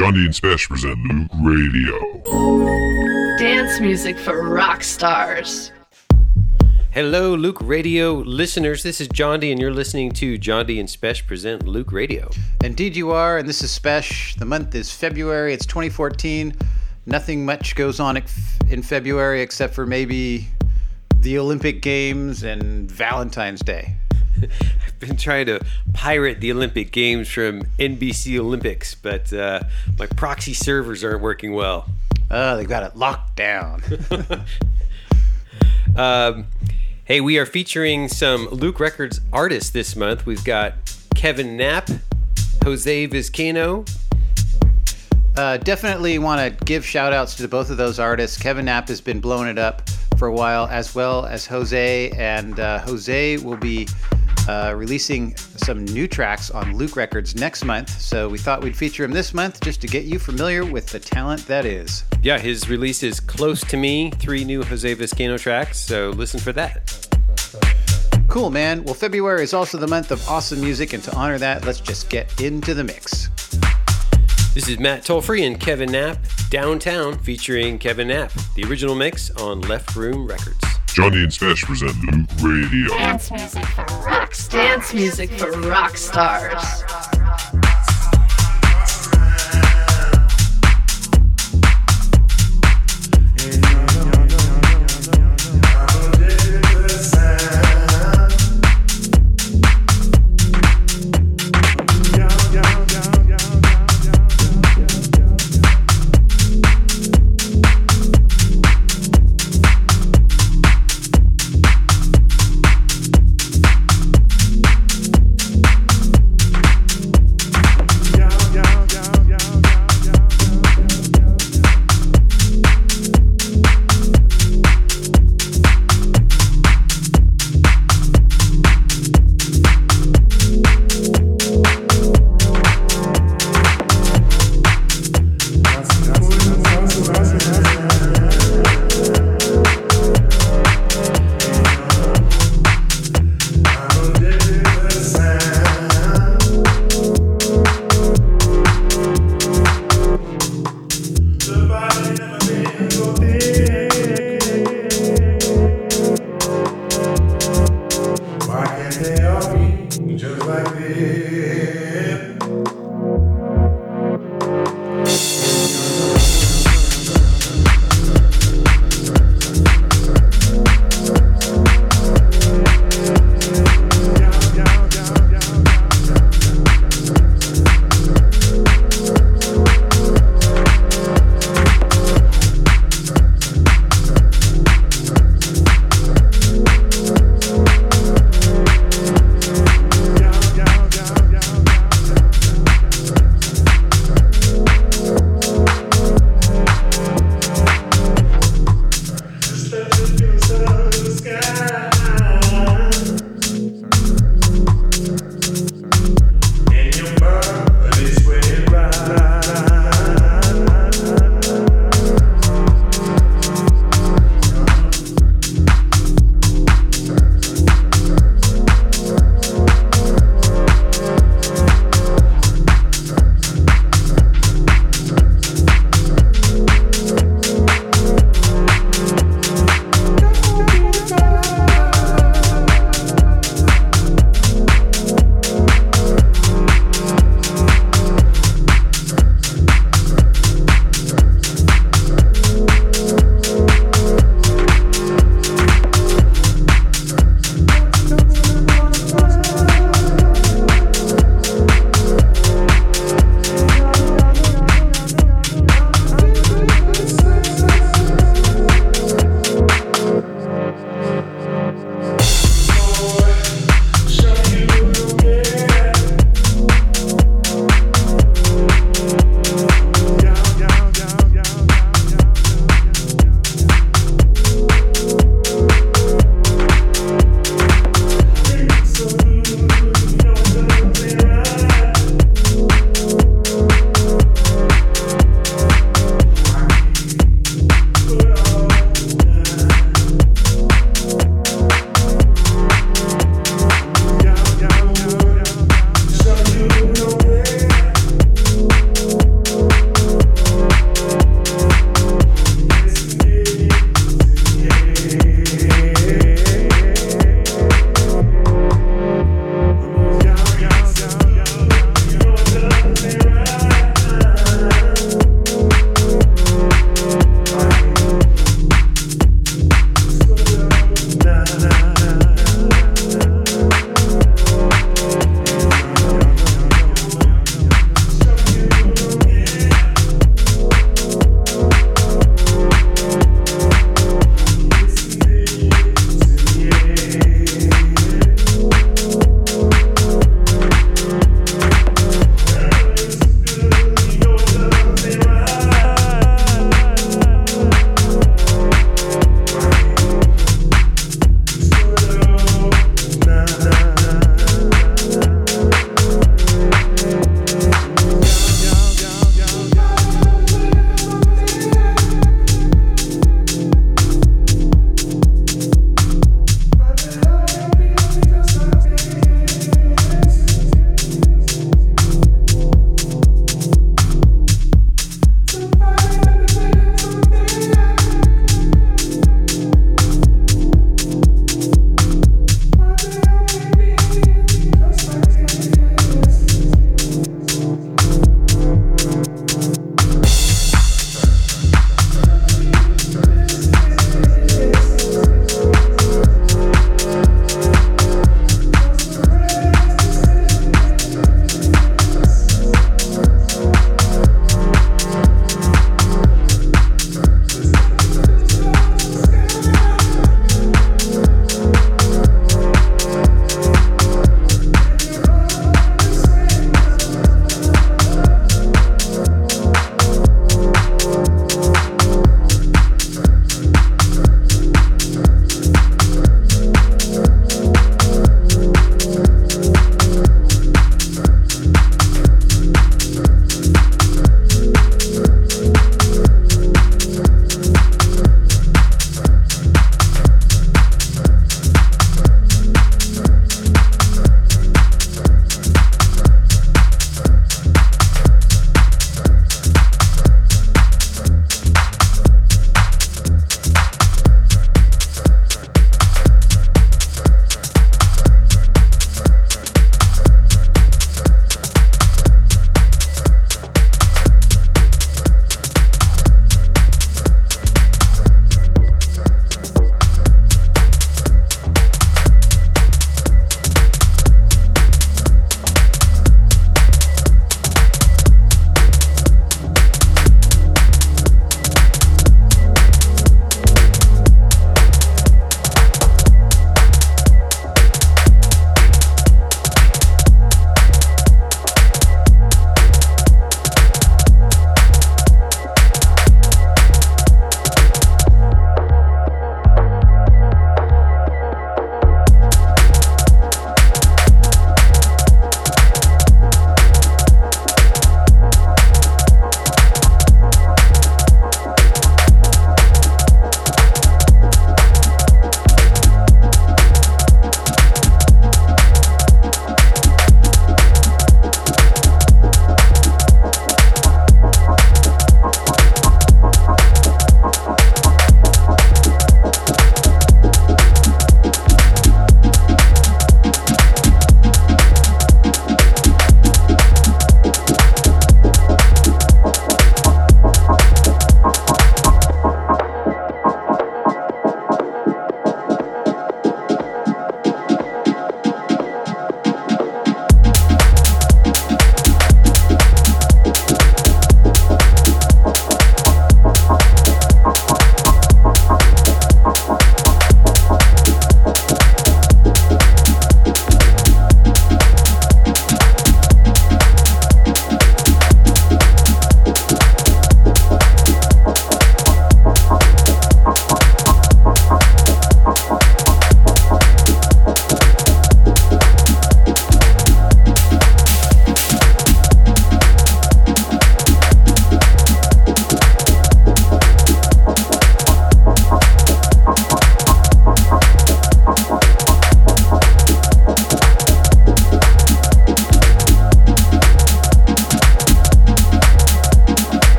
Jondi and Spesh present Loöq Radio. Dance music for rock stars. Hello, Loöq Radio listeners. This is Jondi, and you're listening to Jondi and Spesh present Loöq Radio. Indeed, you are, and this is Spesh. The month is February. It's 2014. Nothing much goes on in February except for maybe the Olympic Games and Valentine's Day. I've been trying to pirate the Olympic Games from NBC Olympics, but uh, my proxy servers aren't working well. Oh, they've got it locked down. um, hey, we are featuring some Loöq Records artists this month. We've got Kevin Knapp, Jose Vizcaino. Uh, definitely want to give shout outs to both of those artists. Kevin Knapp has been blowing it up for a while, as well as Jose. And uh, Jose will be uh, releasing some new tracks on Loöq Records next month. So we thought we'd feature him this month just to get you familiar with the talent that is. Yeah, his release is Close to Me, three new Jose Vizcaino tracks. So listen for that. Cool, man. Well, February is also the month of awesome music, and to honor that, let's just get into the mix. This is Matt Tolfree and Kevin Knapp, Downtown, featuring Kevin Knapp, the original mix on Left Room Records. Jondi and Spesh present Loöq Radio. Dance music for rock stars. Dance music for rock stars.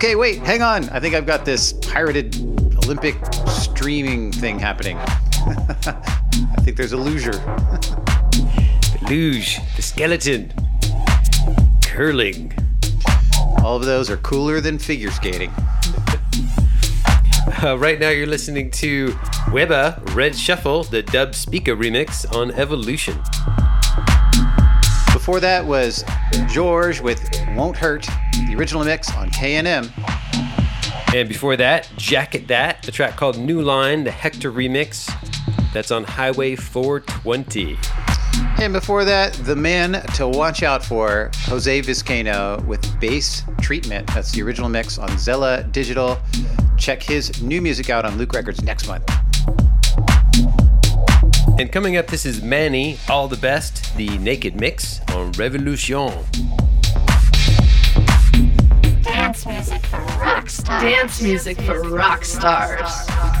Okay, wait, hang on. I think I've got this pirated Olympic streaming thing happening. I think there's a loser. Luge, the skeleton, curling. All of those are cooler than figure skating. Uh, right now, you're listening to Weber Red Shuffle, the dub speaker remix on Evolution. Before that was George with Won't Hurt, the original mix on K&M. And before that, Jacket That, the track called New Line, the Hector remix. That's on Highway 420. And before that, the man to watch out for, Jose Vizcaino with Bass Treatment. That's the original mix on Zella Digital. Check his new music out on Loöq Records next month. And coming up, this is Manny, All the Best, the Naked Mix on Revolution. Dance music for rock stars. Dance music for rock stars.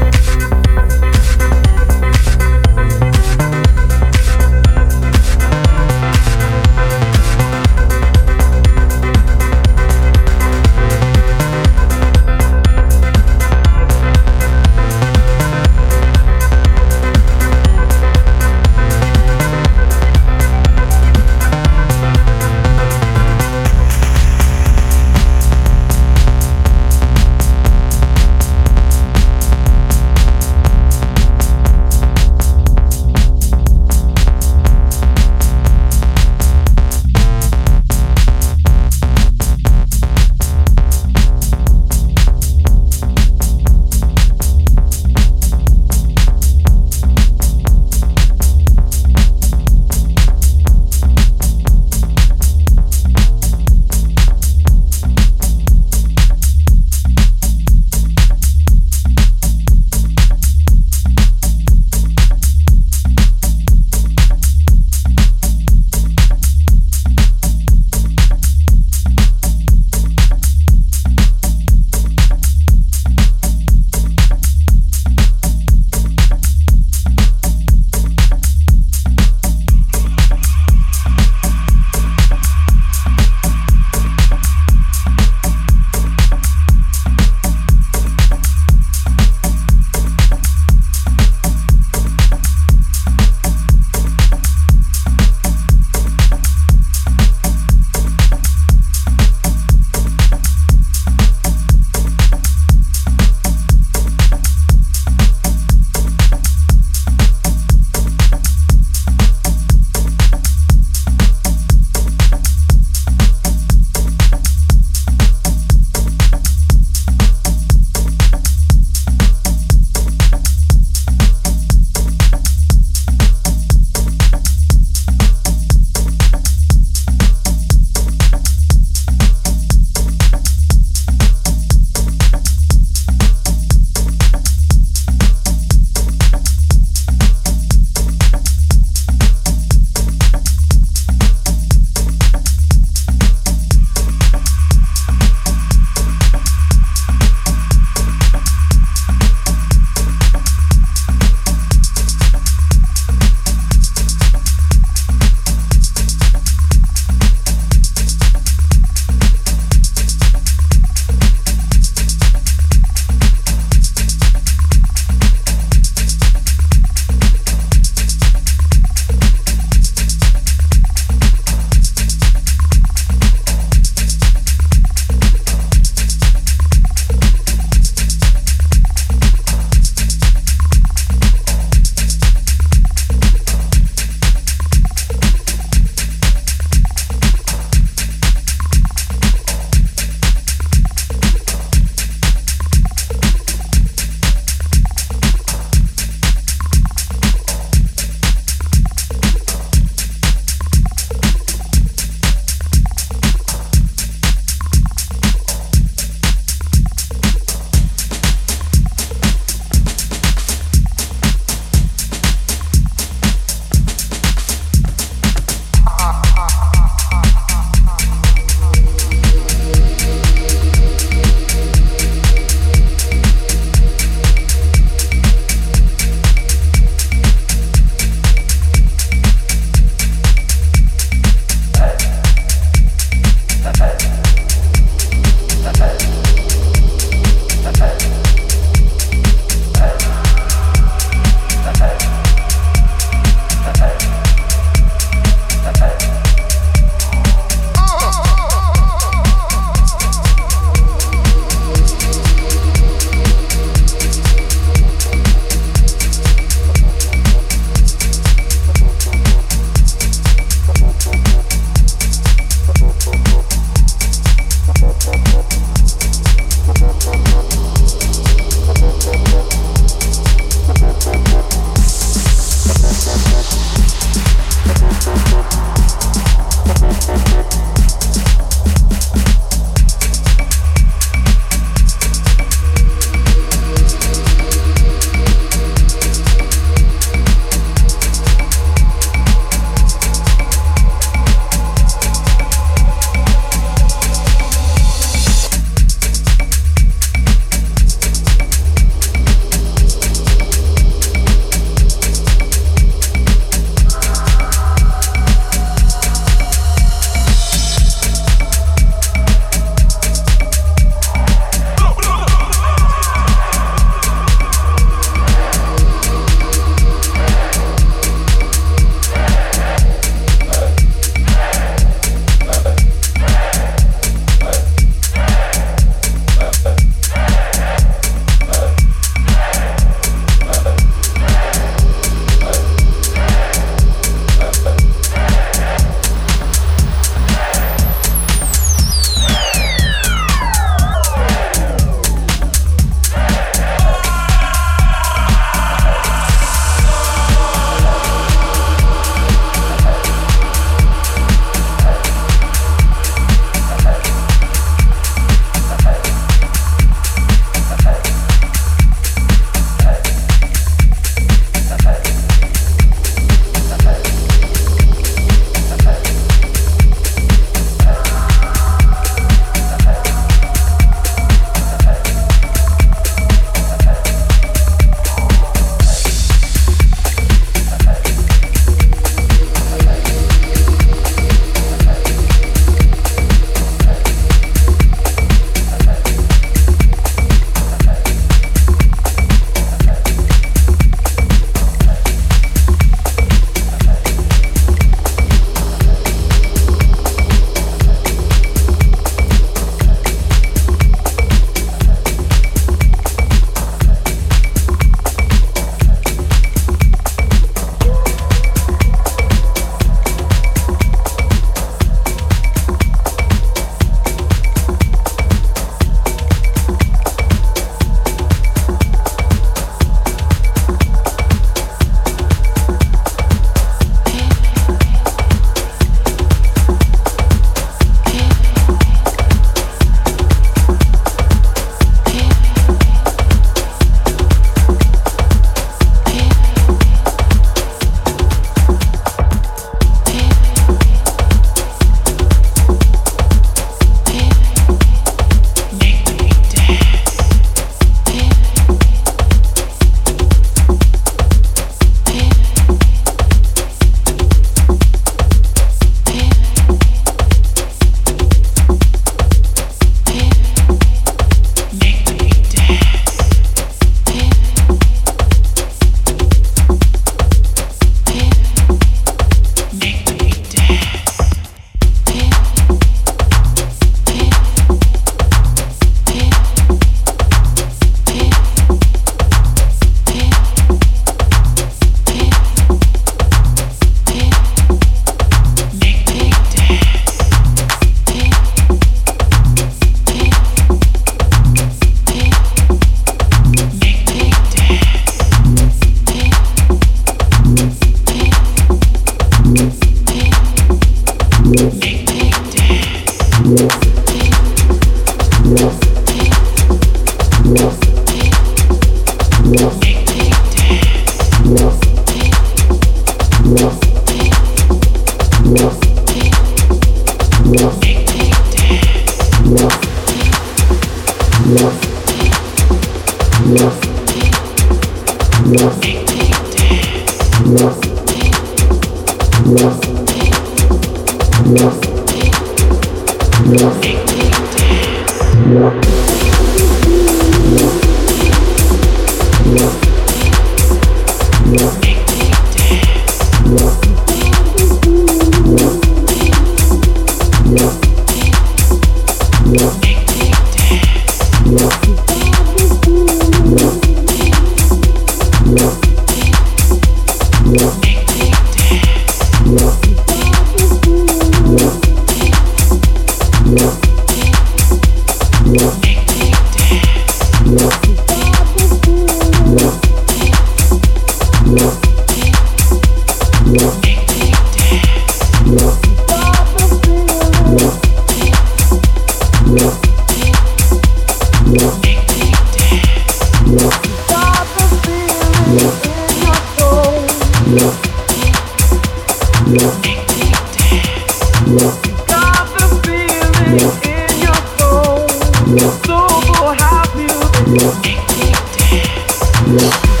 The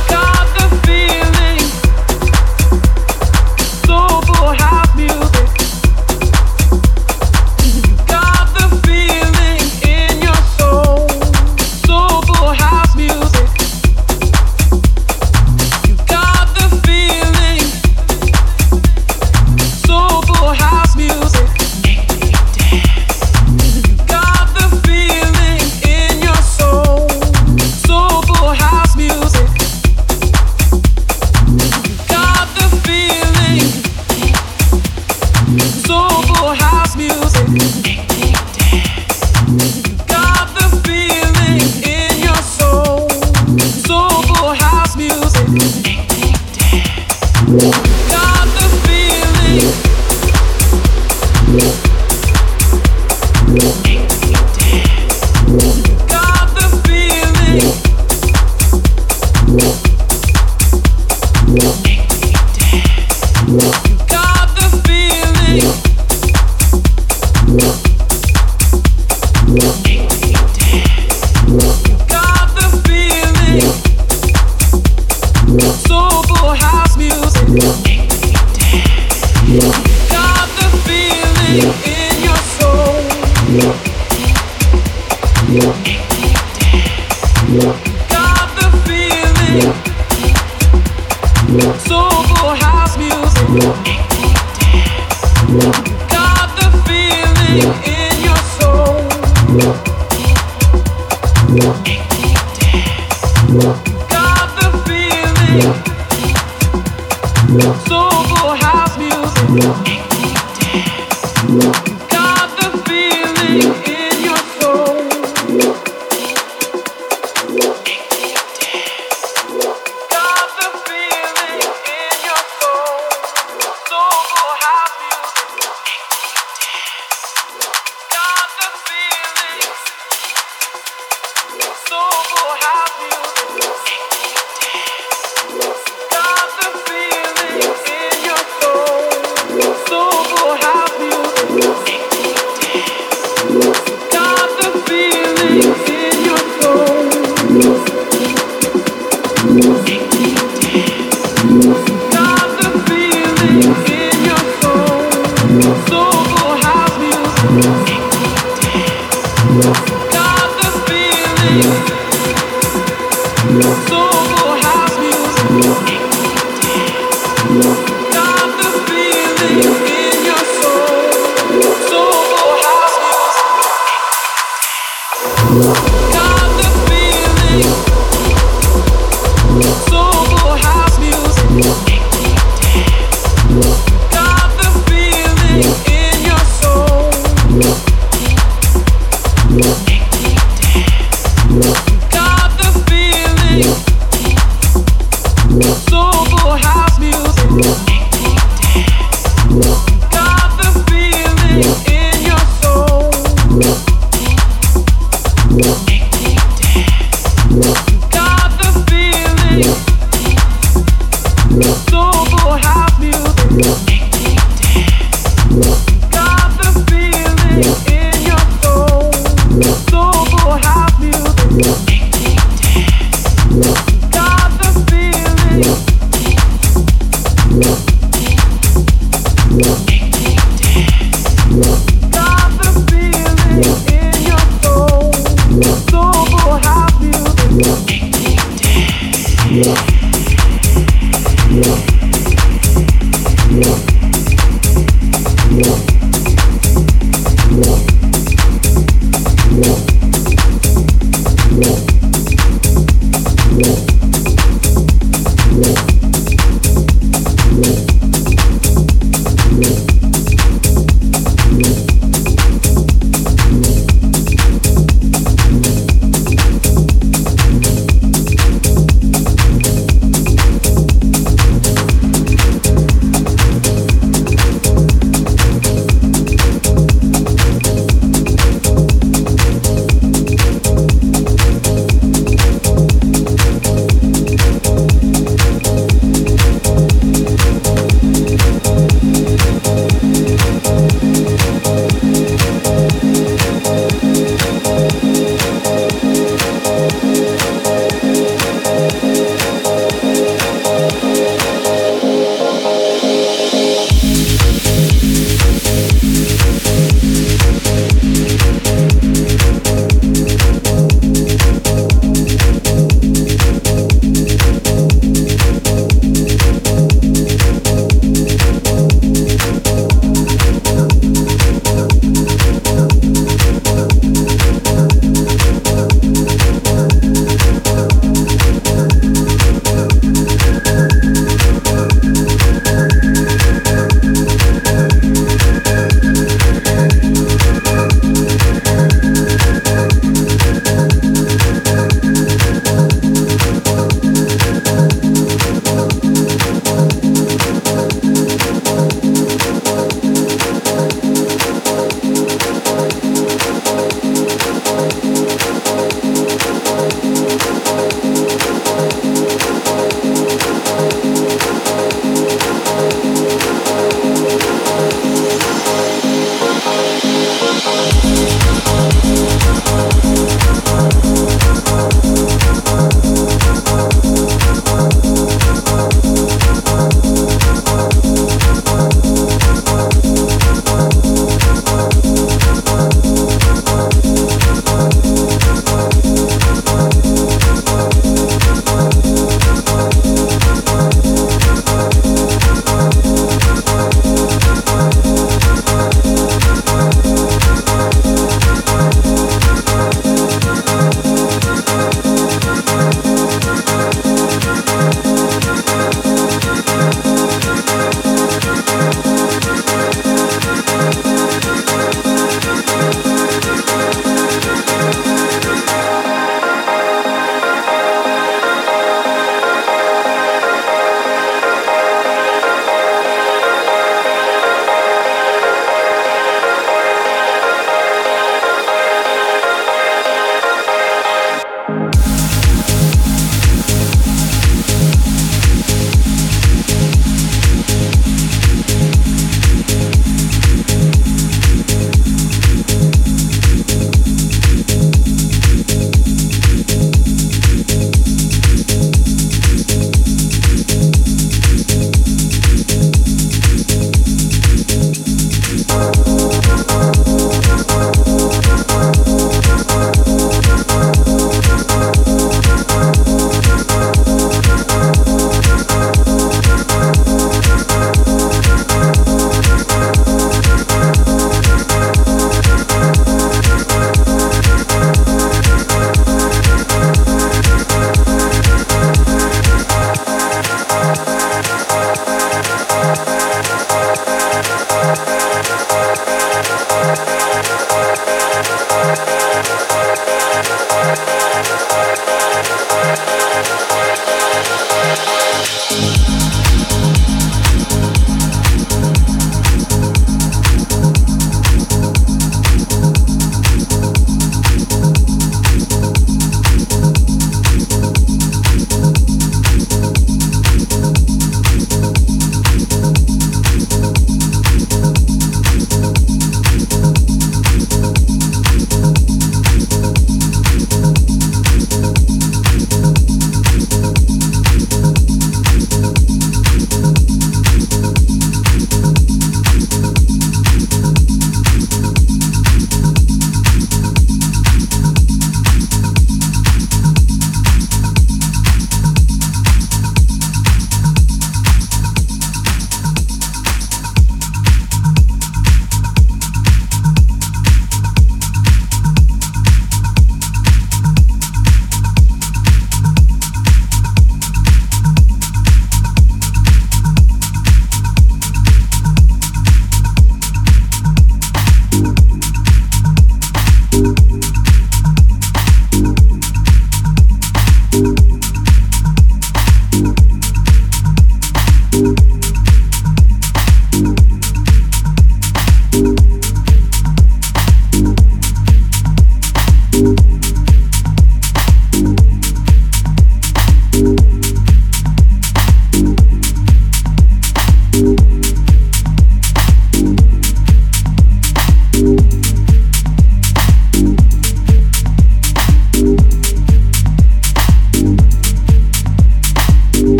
feeling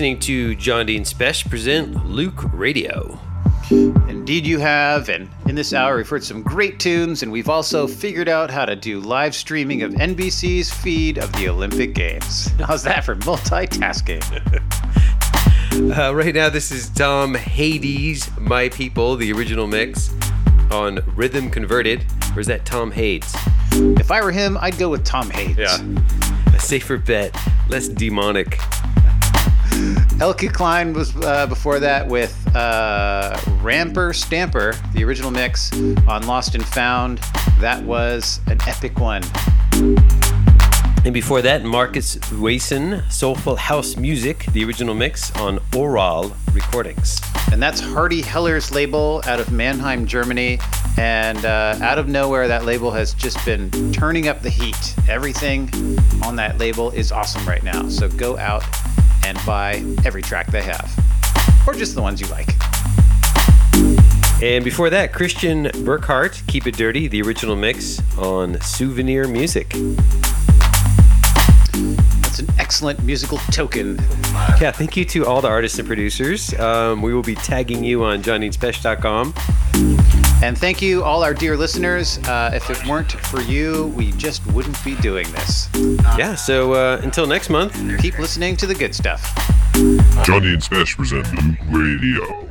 listening to Jondi Spesh present Loöq Radio. Indeed, you have. And in this hour, we've heard some great tunes, and we've also figured out how to do live streaming of NBC's feed of the Olympic Games. How's that for multitasking? Uh, right now, this is Tom Hades, My People, the original mix on Rhythm Converted. Or is that Tom Hades? if I were him, I'd go with Tom Hates. A safer bet, less demonic. Elke Klein was uh, before that with uh, Ramper Stamper, the original mix on Lost and Found. That was an epic one. And before that, Marcus Wason, Soulful House Music, the original mix on Oral Recordings. And that's Hardy Heller's label out of Mannheim, Germany. And uh, out of nowhere, that label has just been turning up the heat. Everything on that label is awesome right now. So go out and buy every track they have, or just the ones you like. And before that, Christian Burkhardt, Keep It Dirty, the original mix on Souvenir Music. That's an excellent musical token. Yeah, thank you to all the artists and producers. Um, we will be tagging you on johnnyspech.com. And thank you, all our dear listeners. Uh, if it weren't for you, we just wouldn't be doing this. Yeah, so uh, until next month. Keep listening to the good stuff. Jondi and Smash present Loöq Radio.